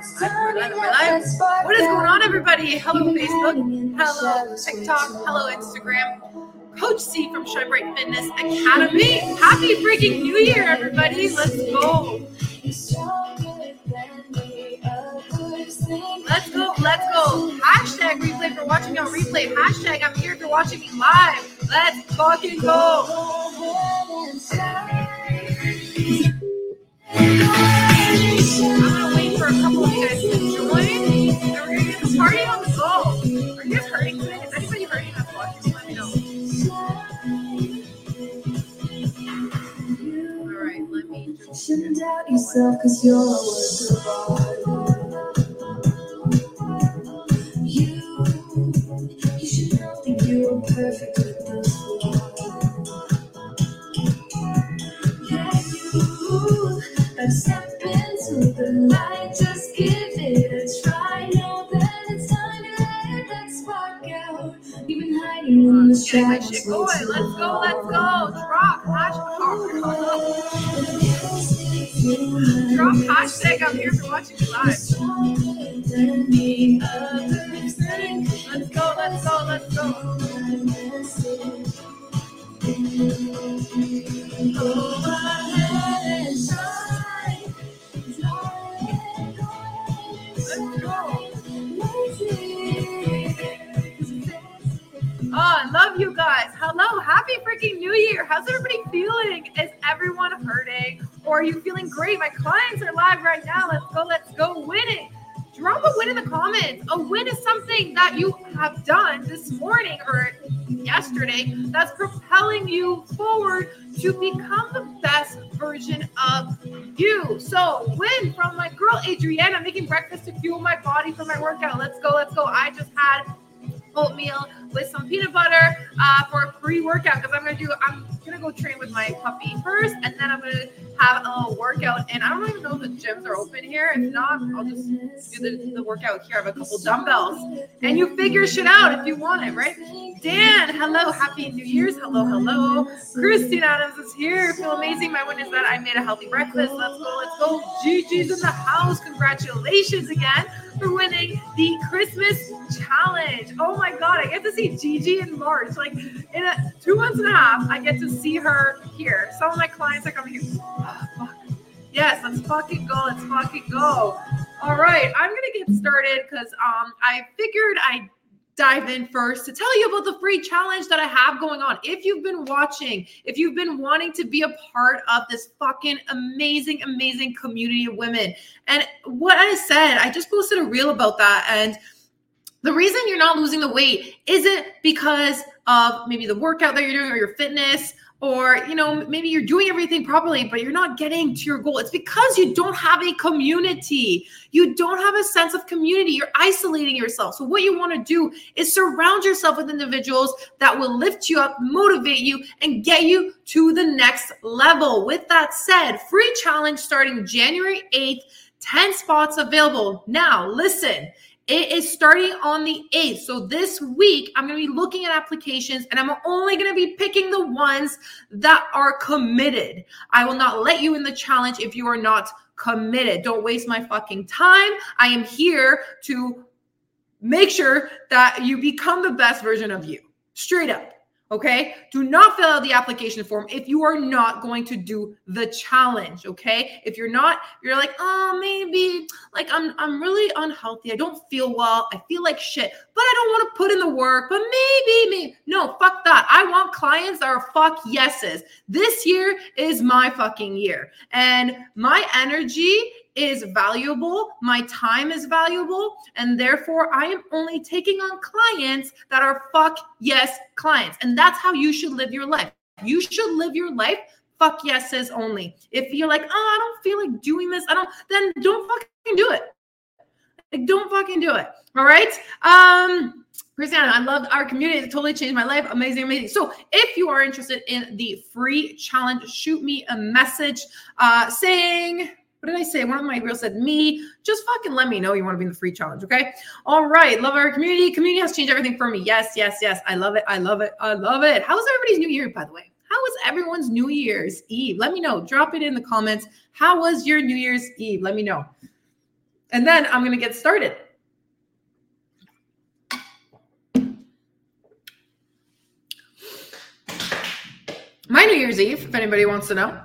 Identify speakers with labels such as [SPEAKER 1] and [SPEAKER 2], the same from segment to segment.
[SPEAKER 1] What is going on, everybody? Hello, Facebook. Hello, TikTok. Hello, Instagram. Coach C from Shine Bright Fitness Academy. Happy freaking New Year, everybody. Let's go. Let's go. Let's go. Hashtag replay for watching on replay. Hashtag I'm here if you're watching me live. Let's fucking go. A couple of you guys to join. And we're gonna get the party on the go. Are you guys hurting today? Is anybody hurting that's watching? Let me know. All right, let me just.
[SPEAKER 2] Shouldn't doubt yourself because you're worth
[SPEAKER 1] going. Let's go. Let's go. Drop hashtag. Drop hashtag. I'm here for watching you live. Year. How's everybody feeling? Is everyone hurting? Or are you feeling great? My clients are live right now. Let's go, let's go win it. Drop a win in the comments. A win is something that you have done this morning or yesterday that's propelling you forward to become the best version of you. So, win from my girl Adriana making breakfast to fuel my body for my workout. Let's go, let's go. I just had oatmeal with some peanut butter uh, for a pre-workout because I'm gonna do I'm gonna go train with my puppy first and then I'm gonna have a little workout and I don't even know if the gyms are open here. If not, I'll just do the, the workout here. I have a couple dumbbells and you figure shit out if you want it, right? Dan, hello, happy New Year's. Hello, hello. Christine Adams is here. Feel amazing. My win is that I made a healthy breakfast. Let's go, let's go. Gigi's in the house. Congratulations again for winning the Christmas challenge. Oh my god, I get to see Gigi in March. Like in a, two months and a half, I get to see her here. Some of my clients are coming. Ah, fuck. Yes, let's fucking go. Let's fucking go. All right, I'm gonna get started because um I figured I dive in first to tell you about the free challenge that I have going on. If you've been watching, if you've been wanting to be a part of this fucking amazing, amazing community of women, and what I said, I just posted a reel about that. And the reason you're not losing the weight isn't because of maybe the workout that you're doing or your fitness or you know maybe you're doing everything properly but you're not getting to your goal. It's because you don't have a community. You don't have a sense of community. You're isolating yourself. So what you want to do is surround yourself with individuals that will lift you up motivate you and get you to the next level. With that said free challenge starting january 8th 10 spots available. Now listen it is starting on the 8th. So this week, I'm going to be looking at applications and I'm only going to be picking the ones that are committed. I will not let you in the challenge if you are not committed. Don't waste my fucking time. I am here to make sure that you become the best version of you. Straight up. Okay. Do not fill out the application form if you are not going to do the challenge. Okay. If you're not, you're like, oh, maybe like I'm I'm really unhealthy. I don't feel well. I feel like shit, but I don't want to put in the work. But maybe, maybe. No, fuck that. I want clients that are fuck yeses. This year is my fucking year. And my energy is valuable, my time is valuable, and therefore I am only taking on clients that are fuck yes clients. And that's how you should live your life. You should live your life fuck yeses only. If you're like, oh, I don't feel like doing this, I don't, then don't fucking do it. Like, don't fucking do it. All right. Um, Christiana, I love our community. It totally changed my life. Amazing, amazing. So, if you are interested in the free challenge, shoot me a message uh, saying, what did I say? One of my reels said me. Just fucking let me know you want to be in the free challenge, okay? All right. Love our community. Community has changed everything for me. Yes, yes, yes. I love it. I love it. I love it. How's everybody's new year, by the way? How was everyone's New Year's Eve? Let me know. Drop it in the comments. How was your New Year's Eve? Let me know. and then I'm going to get started. My New Year's Eve, if anybody wants to know,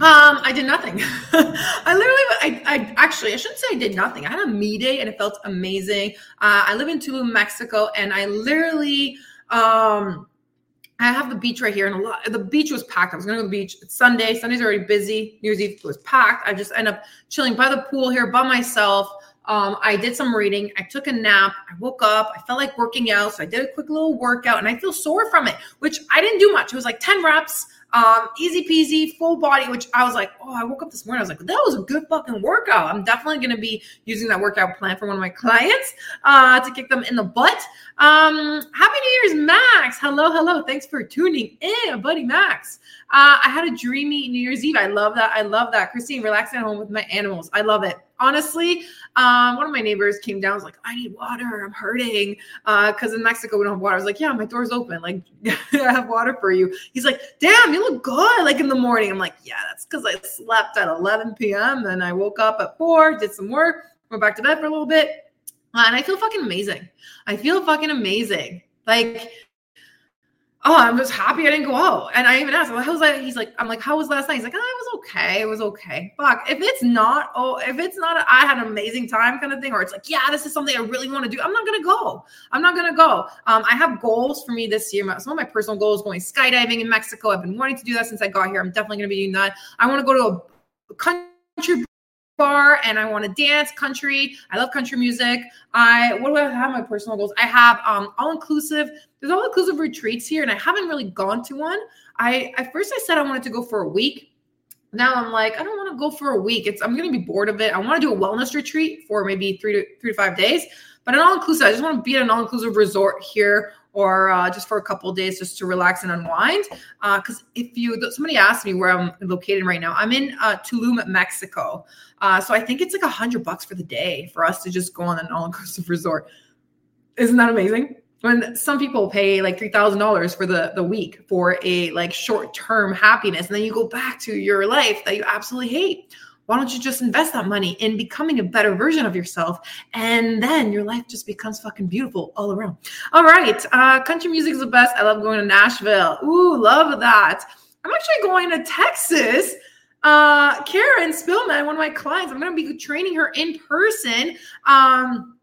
[SPEAKER 1] um, I did nothing. I literally, I, I actually, I shouldn't say I did nothing. I had a me day and it felt amazing. Uh, I live in Tulum, Mexico, and I literally, um, I have the beach right here, and a lot. The beach was packed. I was going to go to the beach. It's Sunday. Sunday's already busy. New Year's Eve was packed. I just end up chilling by the pool here by myself. Um, I did some reading. I took a nap. I woke up. I felt like working out, so I did a quick little workout, and I feel sore from it. Which I didn't do much. It was like ten reps. Um, easy peasy, full body, which I was like, oh, I woke up this morning. I was like, that was a good fucking workout. I'm definitely going to be using that workout plan for one of my clients uh, to kick them in the butt. Um, happy New Year's, Max. Hello, hello. Thanks for tuning in, buddy Max. Uh, I had a dreamy New Year's Eve. I love that. I love that. Christine, relaxing at home with my animals. I love it. Honestly, um, one of my neighbors came down, was like, I need water. I'm hurting. Uh, Because uh, in Mexico, we don't have water. I was like, yeah, my door's open. Like, I have water for you. He's like, damn, you look good. Like in the morning. I'm like, yeah, that's because I slept at 11 p.m. Then I woke up at four, did some work, went back to bed for a little bit. Uh, and I feel fucking amazing. I feel fucking amazing. Like, oh, I'm just happy I didn't go out. And I even asked, how was that? He's like, I'm like, how was last night? He's like, oh, it was okay. It was okay. Fuck. If it's not, oh, if it's not, a, I had an amazing time kind of thing, or it's like, yeah, this is something I really want to do. I'm not gonna go. I'm not gonna go. Um, I have goals for me this year. Some of my personal goals going skydiving in Mexico. I've been wanting to do that since I got here. I'm definitely gonna be doing that. I want to go to a country bar and I want to dance country. I love country music. I what do I have my personal goals? I have um all inclusive. There's all inclusive retreats here, and I haven't really gone to one. I at first I said I wanted to go for a week. Now I'm like, I don't want to go for a week. It's I'm gonna be bored of it. I want to do a wellness retreat for maybe three to three to five days. But an all inclusive, I just want to be at an all inclusive resort here or uh, just for a couple days just to relax and unwind. Because uh, if you, somebody asked me where I'm located right now, I'm in uh, Tulum, Mexico. Uh, so I think it's like a hundred bucks for the day for us to just go on an all inclusive resort. Isn't that amazing? When some people pay like three thousand dollars for the the week for a like short term happiness, and then you go back to your life that you absolutely hate why don't you just invest that money in becoming a better version of yourself? And then your life just becomes fucking beautiful all around. All right. Uh, country music is the best. I love going to Nashville. Ooh, love that. I'm actually going to Texas. Uh, Karen Spillman, one of my clients, I'm going to be training her in person. Um,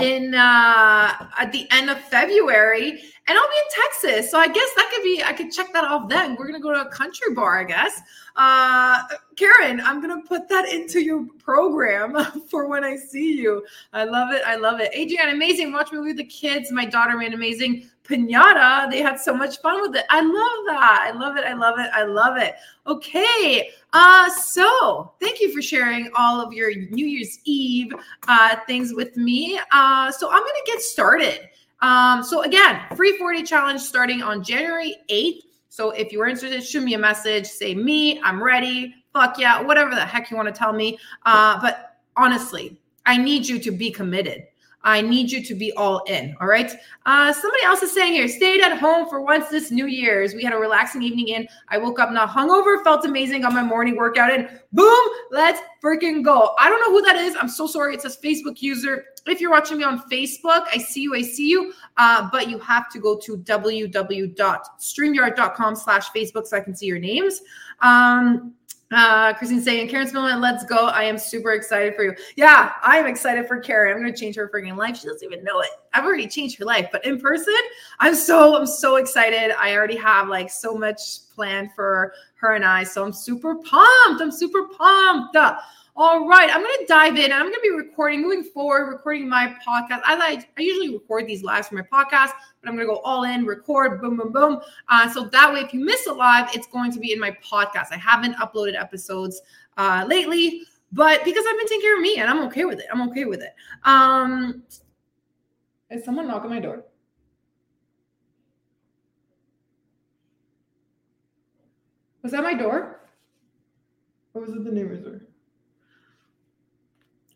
[SPEAKER 1] in uh at the end of February and I'll be in Texas. So I guess that could be I could check that off then. We're gonna go to a country bar, I guess. Uh Karen, I'm gonna put that into your program for when I see you. I love it. I love it. Adrienne, amazing. Watch me with the kids. My daughter made amazing pinata. They had so much fun with it. I love that. I love it. I love it. I love it. Okay. Uh, so thank you for sharing all of your New Year's Eve uh, things with me. Uh, so I'm going to get started. Um, so again, free 40 challenge starting on January 8th. So if you are interested, shoot me a message, say me, I'm ready. Fuck yeah, whatever the heck you want to tell me. Uh, but honestly, I need you to be committed. I need you to be all in. All right. Uh, somebody else is saying here, stayed at home for once this New Year's. We had a relaxing evening in. I woke up not hungover, felt amazing on my morning workout, and boom, let's freaking go. I don't know who that is. I'm so sorry. It says Facebook user. If you're watching me on Facebook, I see you. I see you. Uh, but you have to go to www.streamyard.com slash Facebook so I can see your names. Um, uh, Christine saying, Karen Spillman, let's go. I am super excited for you. Yeah, I'm excited for Karen. I'm going to change her freaking life. She doesn't even know it. I've already changed her life, but in person, I'm so, I'm so excited. I already have like so much planned for her and I. So I'm super pumped. I'm super pumped. All right, I'm going to dive in I'm going to be recording moving forward, recording my podcast. I like I usually record these lives for my podcast, but I'm going to go all in, record, boom, boom, boom. Uh, so that way, if you miss a live, it's going to be in my podcast. I haven't uploaded episodes uh, lately, but because I've been taking care of me and I'm okay with it. I'm okay with it. Um, is someone knocking my door? Was that my door? Or was it the neighbor's door?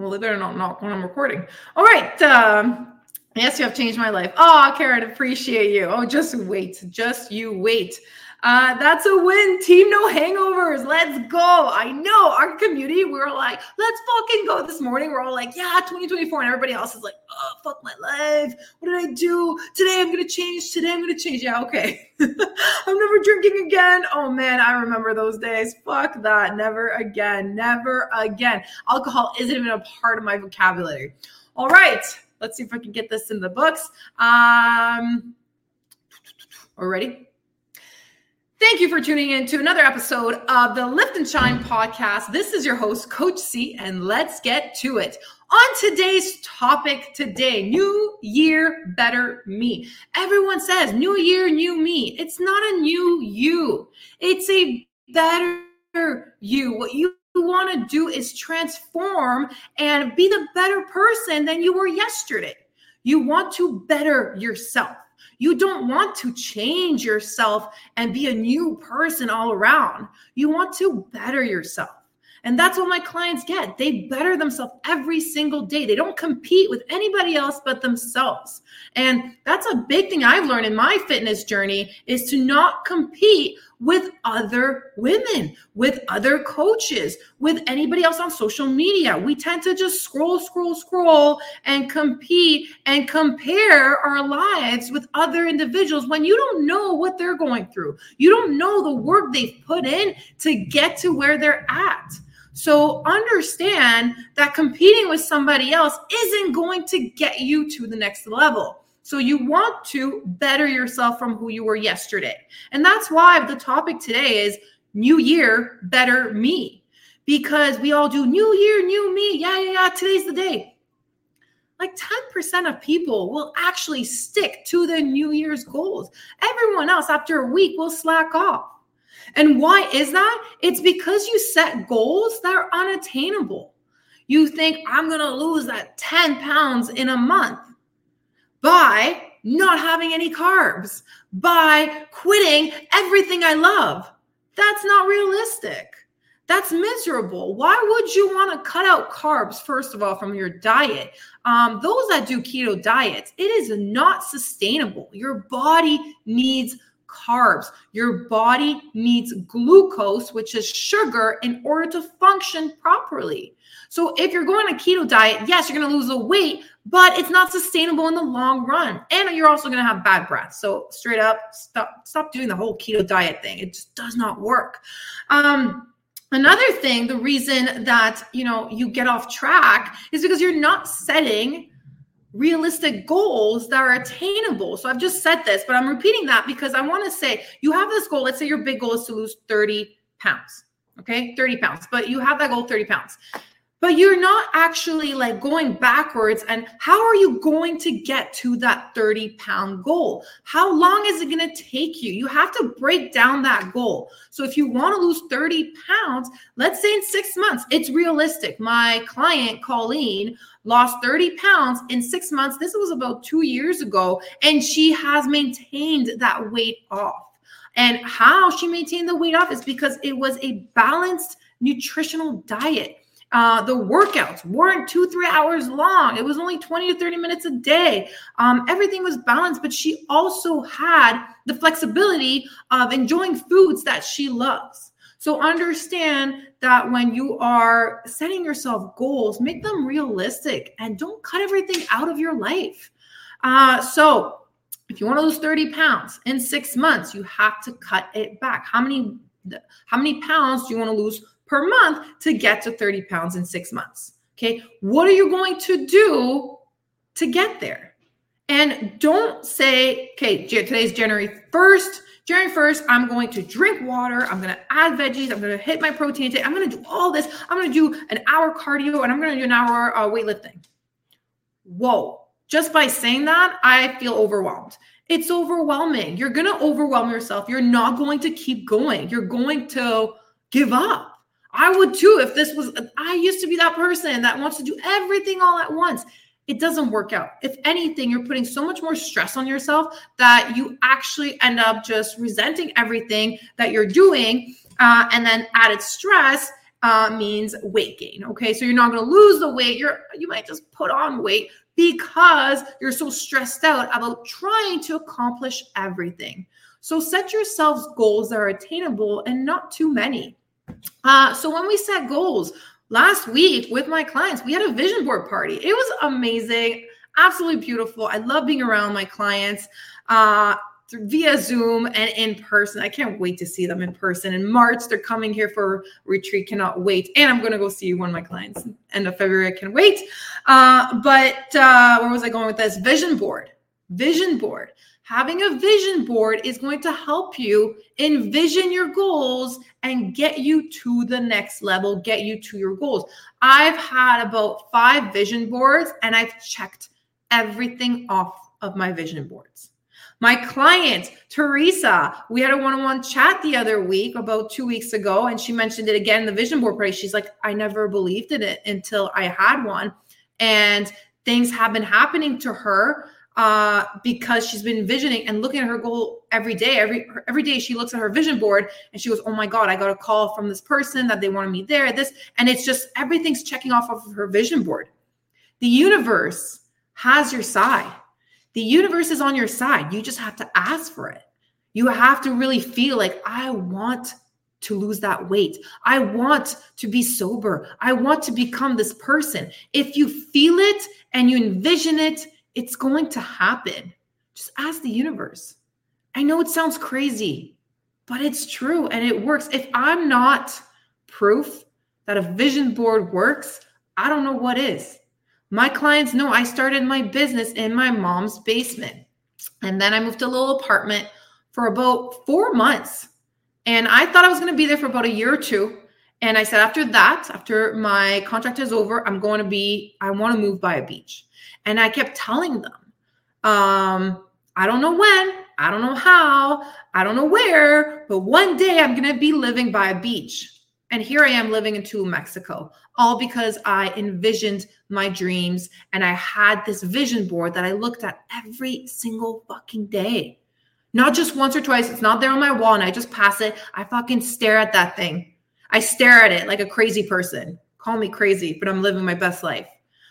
[SPEAKER 1] Well, they better not knock when I'm recording. All right. Um, yes, you have changed my life. Oh, Karen, appreciate you. Oh, just wait. Just you wait. Uh, that's a win. Team no hangovers. Let's go. I know our community, we are like, let's fucking go this morning. We're all like, yeah, 2024. And everybody else is like, oh, fuck my life. What did I do? Today I'm going to change. Today I'm going to change. Yeah, okay. I'm never drinking again. Oh man, I remember those days. Fuck that. Never again. Never again. Alcohol isn't even a part of my vocabulary. All right. Let's see if I can get this in the books. Um, are ready? Thank you for tuning in to another episode of the Lift and Shine podcast. This is your host, Coach C, and let's get to it. On today's topic today, new year, better me. Everyone says new year, new me. It's not a new you, it's a better you. What you want to do is transform and be the better person than you were yesterday. You want to better yourself. You don't want to change yourself and be a new person all around. You want to better yourself. And that's what my clients get. They better themselves every single day. They don't compete with anybody else but themselves. And that's a big thing I've learned in my fitness journey is to not compete with other women, with other coaches, with anybody else on social media. We tend to just scroll, scroll, scroll and compete and compare our lives with other individuals when you don't know what they're going through. You don't know the work they've put in to get to where they're at. So understand that competing with somebody else isn't going to get you to the next level. So you want to better yourself from who you were yesterday. And that's why the topic today is new year, better me. Because we all do new year, new me. Yeah, yeah, yeah. Today's the day. Like 10% of people will actually stick to the New Year's goals. Everyone else, after a week, will slack off. And why is that? It's because you set goals that are unattainable. You think, I'm going to lose that 10 pounds in a month by not having any carbs, by quitting everything I love. That's not realistic. That's miserable. Why would you want to cut out carbs, first of all, from your diet? Um, those that do keto diets, it is not sustainable. Your body needs carbs. Your body needs glucose, which is sugar, in order to function properly. So if you're going a keto diet, yes, you're going to lose the weight, but it's not sustainable in the long run. And you're also going to have bad breath. So straight up, stop stop doing the whole keto diet thing. It just does not work. Um, another thing, the reason that you know you get off track is because you're not setting realistic goals that are attainable. So I've just said this, but I'm repeating that because I want to say you have this goal. Let's say your big goal is to lose 30 pounds. Okay, 30 pounds, but you have that goal 30 pounds. But you're not actually like going backwards. And how are you going to get to that 30 pound goal? How long is it going to take you? You have to break down that goal. So if you want to lose 30 pounds, let's say in six months, it's realistic. My client, Colleen, lost 30 pounds in six months. This was about two years ago, and she has maintained that weight off. And how she maintained the weight off is because it was a balanced nutritional diet. Uh, the workouts weren't two, three hours long. It was only 20 to 30 minutes a day. Um, everything was balanced, but she also had the flexibility of enjoying foods that she loves. So understand that when you are setting yourself goals, make them realistic and don't cut everything out of your life. Uh, so if you want to lose 30 pounds in six months, you have to cut it back. How many how many pounds do you want to lose per month to get to 30 pounds in six months? Okay, what are you going to do to get there? And don't say, okay, today's January 1st. January 1st, I'm going to drink water. I'm going to add veggies. I'm going to hit my protein intake. I'm going to do all this. I'm going to do an hour cardio and I'm going to do an hour uh, weightlifting. Whoa. Just by saying that, I feel overwhelmed. It's overwhelming. You're going to overwhelm yourself. You're not going to keep going. You're going to give up. I would too if this was, I used to be that person that wants to do everything all at once it doesn't work out. If anything, you're putting so much more stress on yourself that you actually end up just resenting everything that you're doing. Uh, and then added stress uh, means weight gain. Okay, so you're not going to lose the weight. You're you might just put on weight because you're so stressed out about trying to accomplish everything. So set yourselves goals that are attainable and not too many. Uh, so when we set goals last week with my clients, we had a vision board party. It was amazing, absolutely beautiful. I love being around my clients. Uh, via Zoom and in person. I can't wait to see them in person. In March, they're coming here for retreat. Cannot wait. And I'm going to go see one of my clients end of February. I can wait. Uh, but uh, where was I going with this? Vision board. Vision board. Having a vision board is going to help you envision your goals and get you to the next level, get you to your goals. I've had about five vision boards and I've checked everything off of my vision boards. My client, Teresa, we had a one on one chat the other week, about two weeks ago, and she mentioned it again in the vision board party. She's like, I never believed in it until I had one. And things have been happening to her uh, because she's been visioning and looking at her goal every day. Every every day she looks at her vision board and she goes, "Oh my god, I got a call from this person that they wanted me there." This and it's just everything's checking off of her vision board. The universe has your side. The universe is on your side. You just have to ask for it. You have to really feel like, I want to lose that weight. I want to be sober. I want to become this person. If you feel it and you envision it, it's going to happen. Just ask the universe. I know it sounds crazy, but it's true and it works. If I'm not proof that a vision board works, I don't know what is. My clients know I started my business in my mom's basement. And then I moved to a little apartment for about four months. And I thought I was going to be there for about a year or two. And I said, after that, after my contract is over, I'm going to be, I want to move by a beach. And I kept telling them, um, I don't know when, I don't know how, I don't know where, but one day I'm going to be living by a beach. And here I am living in Tulum, Mexico, all because I envisioned my dreams and I had this vision board that I looked at every single fucking day. Not just once or twice. It's not there on my wall and I just pass it. I fucking stare at that thing. I stare at it like a crazy person. Call me crazy, but I'm living my best life.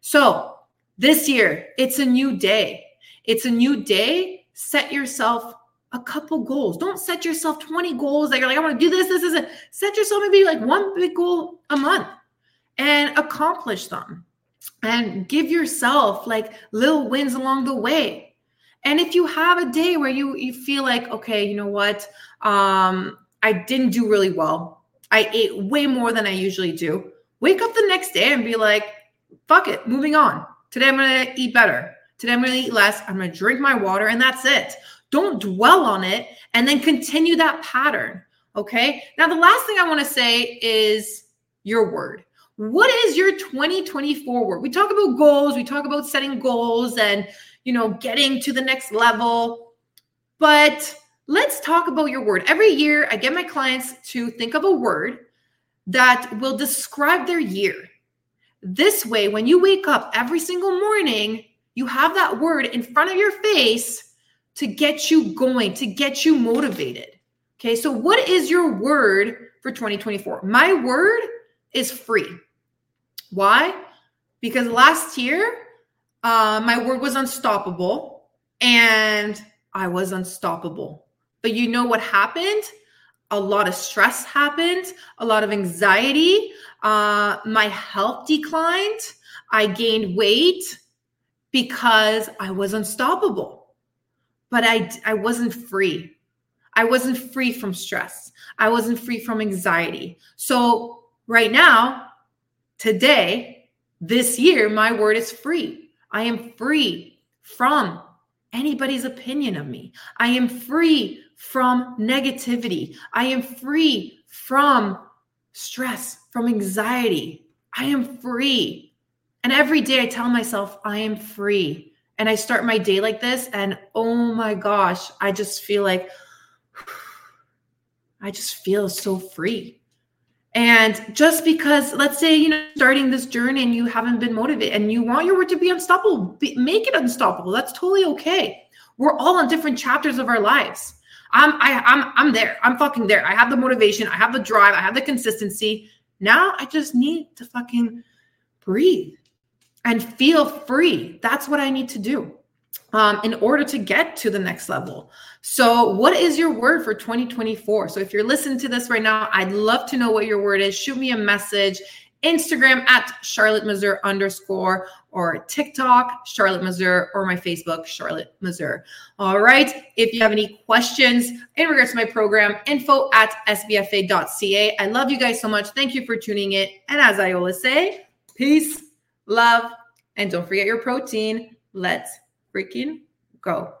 [SPEAKER 1] So this year, it's a new day. It's a new day. Set yourself a couple goals. Don't set yourself 20 goals that you're like, I want to do this, this, this. Set yourself maybe like one big goal a month and accomplish them. And give yourself like little wins along the way. And if you have a day where you you feel like, okay, you know what? Um, I didn't do really well. I ate way more than I usually do. Wake up the next day and be like, fuck it, moving on. Today I'm gonna eat better. Today I'm gonna eat less. I'm gonna drink my water, and that's it. Don't dwell on it and then continue that pattern. Okay. Now, the last thing I want to say is your word. What is your 2024 word? We talk about goals, we talk about setting goals and, you know, getting to the next level. But let's talk about your word. Every year, I get my clients to think of a word that will describe their year. This way, when you wake up every single morning, you have that word in front of your face to get you going, to get you motivated. Okay, so what is your word for 2024? My word is free. Why? Because last year, uh, my word was unstoppable and I was unstoppable. But you know what happened? A lot of stress happened, a lot of anxiety. Uh, my health declined. I gained weight because I was unstoppable but I I wasn't free. I wasn't free from stress. I wasn't free from anxiety. So right now, today, this year, my word is free. I am free from anybody's opinion of me. I am free from negativity. I am free from stress, from anxiety. I am free. And every day I tell myself, I am free and I start my day like this, and oh my gosh, I just feel like I just feel so free. And just because, let's say, you know, starting this journey and you haven't been motivated and you want your word to be unstoppable, be, make it unstoppable. That's totally okay. We're all on different chapters of our lives. I'm, I, I'm, I'm there. I'm fucking there. I have the motivation. I have the drive. I have the consistency. Now I just need to fucking breathe and feel free. That's what I need to do. um, in order to get to the next level. So, what is your word for 2024? So, if you're listening to this right now, I'd love to know what your word is. Shoot me a message. Instagram at Charlotte Mazur underscore or TikTok, Charlotte Mazur, or my Facebook, Charlotte Mazur. All right. If you have any questions in regards to my program, info at sbfa.ca. I love you guys so much. Thank you for tuning in. And as I always say, peace, love, and don't forget your protein. Let's freaking go.